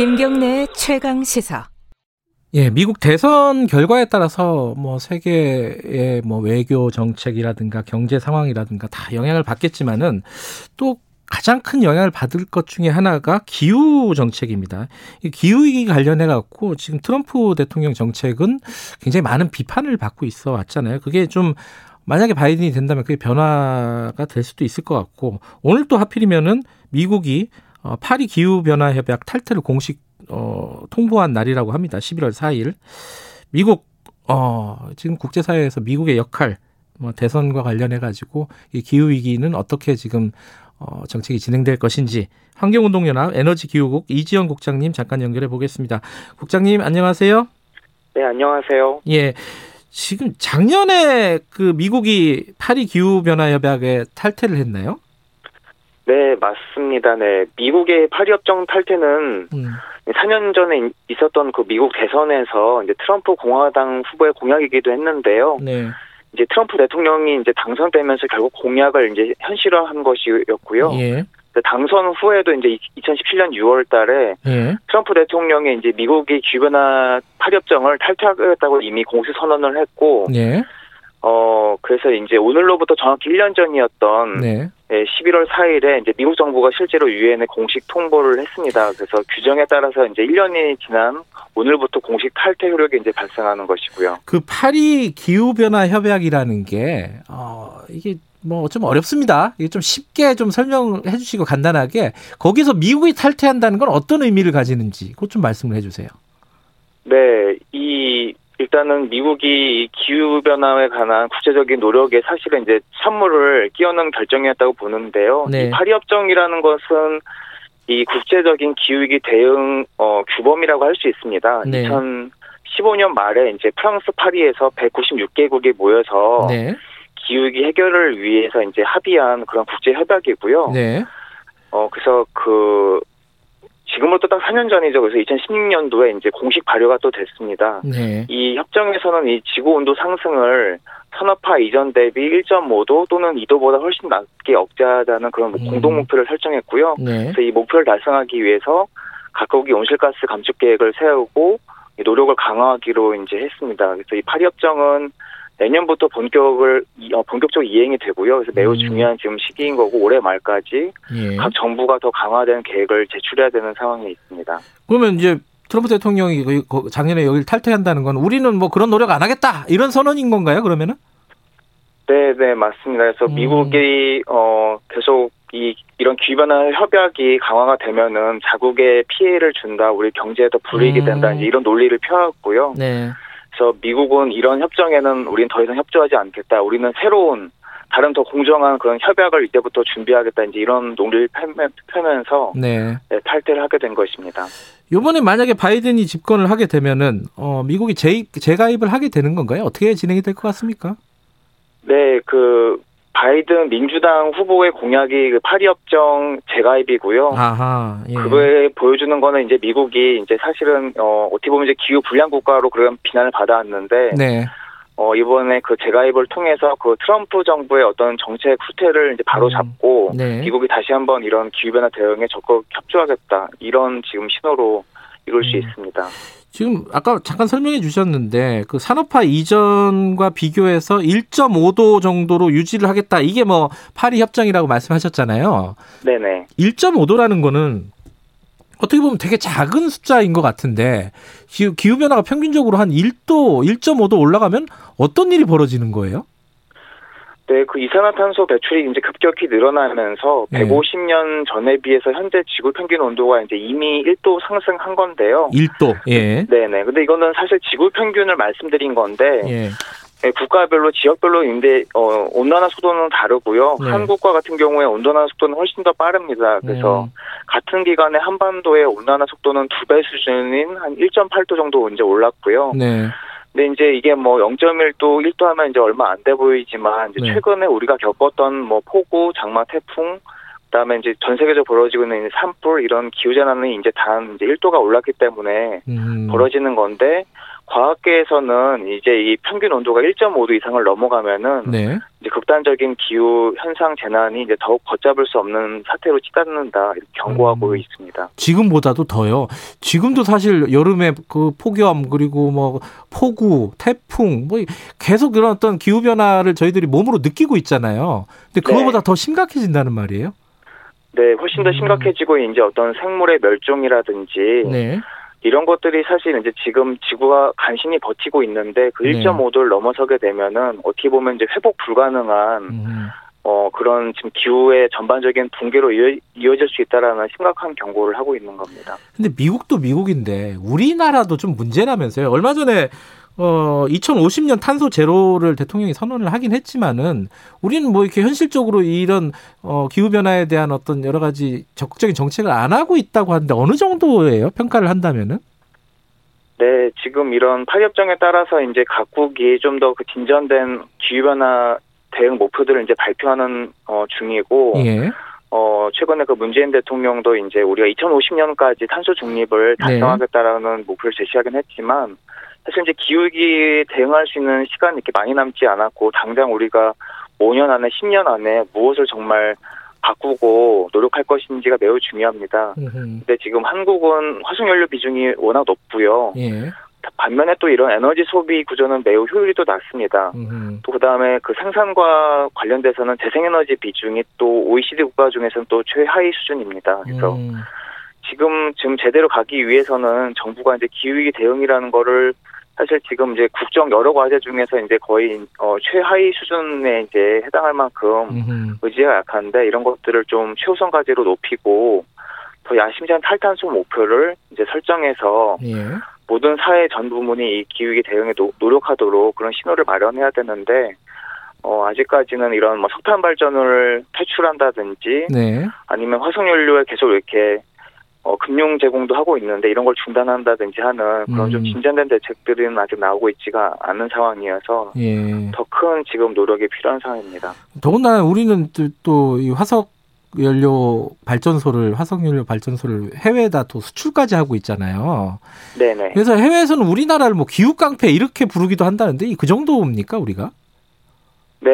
김경래 최강 시사. 예, 미국 대선 결과에 따라서 뭐 세계의 뭐 외교 정책이라든가 경제 상황이라든가 다 영향을 받겠지만은 또 가장 큰 영향을 받을 것 중에 하나가 기후 정책입니다. 이 기후 위기 관련해 갖고 지금 트럼프 대통령 정책은 굉장히 많은 비판을 받고 있어 왔잖아요. 그게 좀 만약에 바이든이 된다면 그게 변화가 될 수도 있을 것 같고 오늘 또 하필이면은 미국이 어, 파리 기후 변화 협약 탈퇴를 공식 어, 통보한 날이라고 합니다. 11월 4일. 미국 어, 지금 국제사회에서 미국의 역할 뭐 대선과 관련해 가지고 이 기후 위기는 어떻게 지금 어, 정책이 진행될 것인지 환경운동연합 에너지기후국 이지영 국장님 잠깐 연결해 보겠습니다. 국장님 안녕하세요. 네 안녕하세요. 예. 지금 작년에 그 미국이 파리 기후 변화 협약에 탈퇴를 했나요? 네 맞습니다. 네 미국의 파리 협정 탈퇴는 음. 4년 전에 있었던 그 미국 대선에서 이제 트럼프 공화당 후보의 공약이기도 했는데요. 네. 이제 트럼프 대통령이 이제 당선되면서 결국 공약을 이제 현실화한 것이었고요. 예. 당선 후에도 이제 2017년 6월 달에 예. 트럼프 대통령이 이제 미국이 기변화 파협정을 탈퇴하겠다고 이미 공식 선언을 했고 예. 어, 그래서 이제 오늘로부터 정확히 1년 전이었던 네. 11월 4일에 이제 미국 정부가 실제로 유엔에 공식 통보를 했습니다. 그래서 규정에 따라서 이제 1년이 지난 오늘부터 공식 탈퇴 효력이 이제 발생하는 것이고요. 그 파리 기후 변화 협약이라는 게 어, 이게 뭐 좀 어렵습니다. 이게 좀 쉽게 좀 설명해 주시고 간단하게 거기서 미국이 탈퇴한다는 건 어떤 의미를 가지는지 그것 좀 말씀을 해 주세요. 네, 이 일단은 미국이 기후 변화에 관한 국제적인 노력에 사실은 이제 찬물을 끼얹는 결정이었다고 보는데요. 네. 이 파리 협정이라는 것은 이 국제적인 기후위기 대응 어, 규범이라고 할 수 있습니다. 네. 2015년 말에 이제 프랑스 파리에서 196개국이 모여서 네. 기후위기 해결을 위해서 이제 합의한 그런 국제 협약이고요. 네. 어 그래서 그 지금부터 딱 4년 전이죠. 그래서 2016년도에 이제 공식 발효가 또 됐습니다. 네. 이 협정에서는 이 지구 온도 상승을 산업화 이전 대비 1.5도 또는 2도보다 훨씬 낮게 억제하자는 그런 음. 공동 목표를 설정했고요. 네. 그래서 이 목표를 달성하기 위해서 각국이 온실가스 감축 계획을 세우고 노력을 강화하기로 이제 했습니다. 그래서 이 파리 협정은 내년부터 본격을 어, 본격적으로 이행이 되고요. 그래서 매우 음. 중요한 지금 시기인 거고 올해 말까지 예. 각 정부가 더 강화된 계획을 제출해야 되는 상황에 있습니다. 그러면 이제 트럼프 대통령이 작년에 여기를 탈퇴한다는 건 우리는 뭐 그런 노력 안 하겠다 이런 선언인 건가요? 그러면은? 네, 네 맞습니다. 그래서 음. 미국이 어 계속 이 이런 기변화 협약이 강화가 되면은 자국에 피해를 준다, 우리 경제에도 불이익이 된다, 음. 이런 논리를 펴왔고요. 네. 그래서 미국은 이런 협정에는 우리는 더 이상 협조하지 않겠다. 우리는 새로운 다른 더 공정한 그런 협약을 이때부터 준비하겠다 이제 이런 논리를 펴면서 네. 네, 탈퇴를 하게 된 것입니다. 이번에 만약에 바이든이 집권을 하게 되면은 어, 미국이 재입, 재가입을 하게 되는 건가요? 어떻게 진행이 될 것 같습니까? 네, 그 바이든 민주당 후보의 공약이 그 파리협정 재가입이고요. 아하, 예. 그거에 보여주는 거는 이제 미국이 이제 사실은 어 어떻게 보면 이제 기후 불량 국가로 그런 비난을 받아왔는데, 네. 어 이번에 그 재가입을 통해서 그 트럼프 정부의 어떤 정책 후퇴를 이제 바로 음, 잡고 음, 네. 미국이 다시 한번 이런 기후 변화 대응에 적극 협조하겠다 이런 지금 신호로 이룰 음. 수 있습니다. 지금 아까 잠깐 설명해 주셨는데 그 산업화 이전과 비교해서 1.5도 정도로 유지를 하겠다. 이게 뭐 파리 협정이라고 말씀하셨잖아요. 네네. 1.5도라는 거는 어떻게 보면 되게 작은 숫자인 것 같은데 기후 변화가 평균적으로 한 1도, 1.5도 올라가면 어떤 일이 벌어지는 거예요? 네, 그 이산화탄소 배출이 이제 급격히 늘어나면서 네. 150년 전에 비해서 현재 지구 평균 온도가 이제 이미 1도 상승한 건데요. 1도. 예. 네, 네. 근데 이거는 사실 지구 평균을 말씀드린 건데 예. 네, 국가별로 지역별로 인데 어, 온난화 속도는 다르고요. 네. 한국과 같은 경우에 온난화 속도는 훨씬 더 빠릅니다. 그래서 음. 같은 기간에 한반도의 온난화 속도는 두 배 수준인 한 1.8도 정도 이제 올랐고요. 네. 근데 이제 이게 뭐 0.1도, 1도 하면 이제 얼마 안 돼 보이지만 이제 네. 최근에 우리가 겪었던 뭐 폭우, 장마, 태풍, 그다음에 이제 전 세계적으로 벌어지고 있는 산불 이런 기후 재난은 이제 단 이제 1도가 올랐기 때문에 음. 벌어지는 건데 과학계에서는 이제 이 평균 온도가 1.5도 이상을 넘어가면은 네. 이제 극단적인 기후 현상 재난이 이제 더욱 걷잡을 수 없는 사태로 치닫는다 이렇게 경고하고 음. 있습니다. 지금보다도 더요. 지금도 사실 여름에 그 폭염 그리고 뭐 폭우, 태풍 뭐 계속 그런 어떤 기후 변화를 저희들이 몸으로 느끼고 있잖아요. 근데 그거보다 네. 더 심각해진다는 말이에요. 네, 훨씬 더 음. 심각해지고 음. 이제 어떤 생물의 멸종이라든지 네. 이런 것들이 사실 이제 지금 지구가 간신히 버티고 있는데 그 1.5도를 넘어서게 되면은 어떻게 보면 이제 회복 불가능한 음. 어 그런 지금 기후의 전반적인 붕괴로 이어, 이어 질 수 있다라는 심각한 경고를 하고 있는 겁니다. 근데 미국도 미국인데 우리나라도 좀 문제라면서요. 얼마 전에 어 2050년 탄소 제로를 대통령이 선언을 하긴 했지만은 우리는 뭐 이렇게 현실적으로 이런 어 기후 변화에 대한 어떤 여러 가지 적극적인 정책을 안 하고 있다고 하는데 어느 정도예요? 평가를 한다면은? 네, 지금 이런 파리협정에 따라서 이제 각국이 좀 더 그 진전된 기후 변화 대응 목표들을 이제 발표하는 어 중이고 예. 어, 최근에 그 문재인 대통령도 이제 우리가 2050년까지 탄소 중립을 네. 달성하겠다라는 네. 목표를 제시하긴 했지만 사실 이제 기후위기 대응할 수 있는 시간이 이렇게 많이 남지 않았고 당장 우리가 5년 안에 10년 안에 무엇을 정말 바꾸고 노력할 것인지가 매우 중요합니다. 근데 지금 한국은 화석연료 비중이 워낙 높고요. 예. 반면에 또 이런 에너지 소비 구조는 매우 효율이 또 낮습니다. 또 그다음에 그 생산과 관련돼서는 재생에너지 비중이 또 OECD 국가 중에서는 또 최하위 수준입니다. 그래서 음. 지금 지금 제대로 가기 위해서는 정부가 이제 기후위기 대응이라는 거를 사실 지금 이제 국정 여러 과제 중에서 이제 거의 어 최하위 수준에 이제 해당할 만큼 음흠. 의지가 약한데 이런 것들을 좀 최우선 과제로 높이고 더 야심찬 탈탄소 목표를 이제 설정해서 예. 모든 사회 전 부문이 이 기후위기 대응에 노, 노력하도록 그런 신호를 마련해야 되는데 어, 아직까지는 이런 뭐 석탄 발전을 퇴출한다든지 네. 아니면 화석연료에 계속 이렇게 어, 금융 제공도 하고 있는데 이런 걸 중단한다든지 하는 그런 음. 좀 진전된 대책들은 아직 나오고 있지가 않은 상황이어서 예. 더큰 지금 노력이 필요한 상황입니다. 더군다나 우리는 또 이 화석 연료 발전소를 화석 연료 발전소를 해외에다 또 수출까지 하고 있잖아요. 네네. 그래서 해외에서는 우리나라를 뭐 기후 깡패 이렇게 부르기도 한다는데 그 정도입니까 우리가? 네,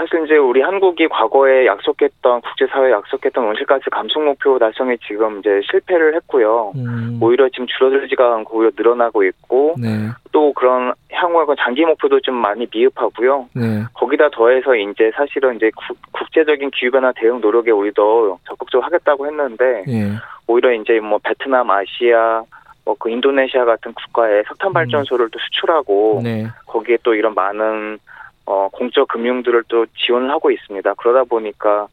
사실 이제 우리 한국이 과거에 약속했던 국제사회에 약속했던 온실가스 감축 목표 달성에 지금 이제 실패를 했고요. 음. 오히려 지금 줄어들지가 않고 오히려 늘어나고 있고 네. 또 그런 향후의 장기 목표도 좀 많이 미흡하고요. 네. 거기다 더해서 이제 사실은 이제 구, 국제적인 기후 변화 대응 노력에 우리도 적극적으로 하겠다고 했는데 네. 오히려 이제 뭐 베트남, 아시아 뭐그 인도네시아 같은 국가에 석탄 발전소를 음. 또 수출하고 네. 거기에 또 이런 많은 어, 공적 금융들을 또 지원을 하고 있습니다. 그러다 보니까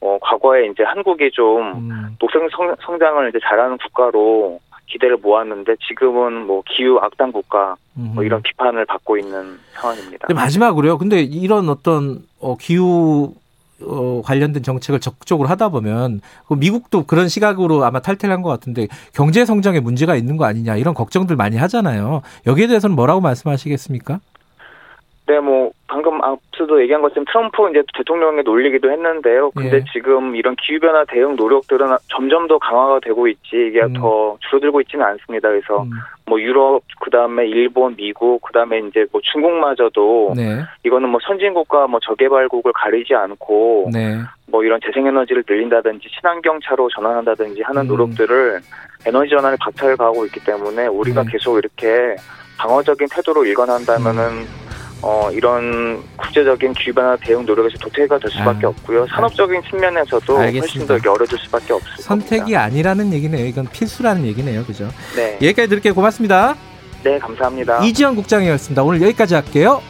어, 과거에 이제 한국이 좀 음. 녹색 성, 성장을 이제 잘하는 국가로 기대를 모았는데 지금은 뭐 기후 악당 국가 뭐 이런 비판을 받고 있는 상황입니다. 근데 마지막으로요. 근데 이런 어떤 어, 기후 어, 관련된 정책을 적극적으로 하다 보면 그 미국도 그런 시각으로 아마 탈퇴를 한 것 같은데 경제 성장에 문제가 있는 거 아니냐 이런 걱정들 많이 하잖아요. 여기에 대해서는 뭐라고 말씀하시겠습니까? 네, 뭐 방금 앞서도 얘기한 것처럼 트럼프 이제 대통령에 놀리기도 했는데요. 근데 예. 지금 이런 기후 변화 대응 노력들은 점점 더 강화가 되고 있지 이게 음. 더 줄어들고 있지는 않습니다. 그래서 음. 뭐 유럽 그다음에 일본, 미국 그다음에 이제 뭐 중국마저도 네. 이거는 뭐 선진국과 뭐 저개발국을 가리지 않고 네. 뭐 이런 재생에너지를 늘린다든지 친환경 차로 전환한다든지 하는 음. 노력들을 에너지 전환을 박차를 가하고 있기 때문에 우리가 네. 계속 이렇게 방어적인 태도로 일관한다면은 음. 어, 이런 국제적인 기후변화 대응 노력에서 도태가 될 수밖에 아, 없고요. 산업적인 측면에서도 알겠습니다. 훨씬 더 어려질 수밖에 없습니다. 선택이 아니라는 얘기네요. 이건 필수라는 얘기네요. 그죠? 네. 여기까지 들을게요. 고맙습니다. 네, 감사합니다. 이지영 국장이었습니다. 오늘 여기까지 할게요.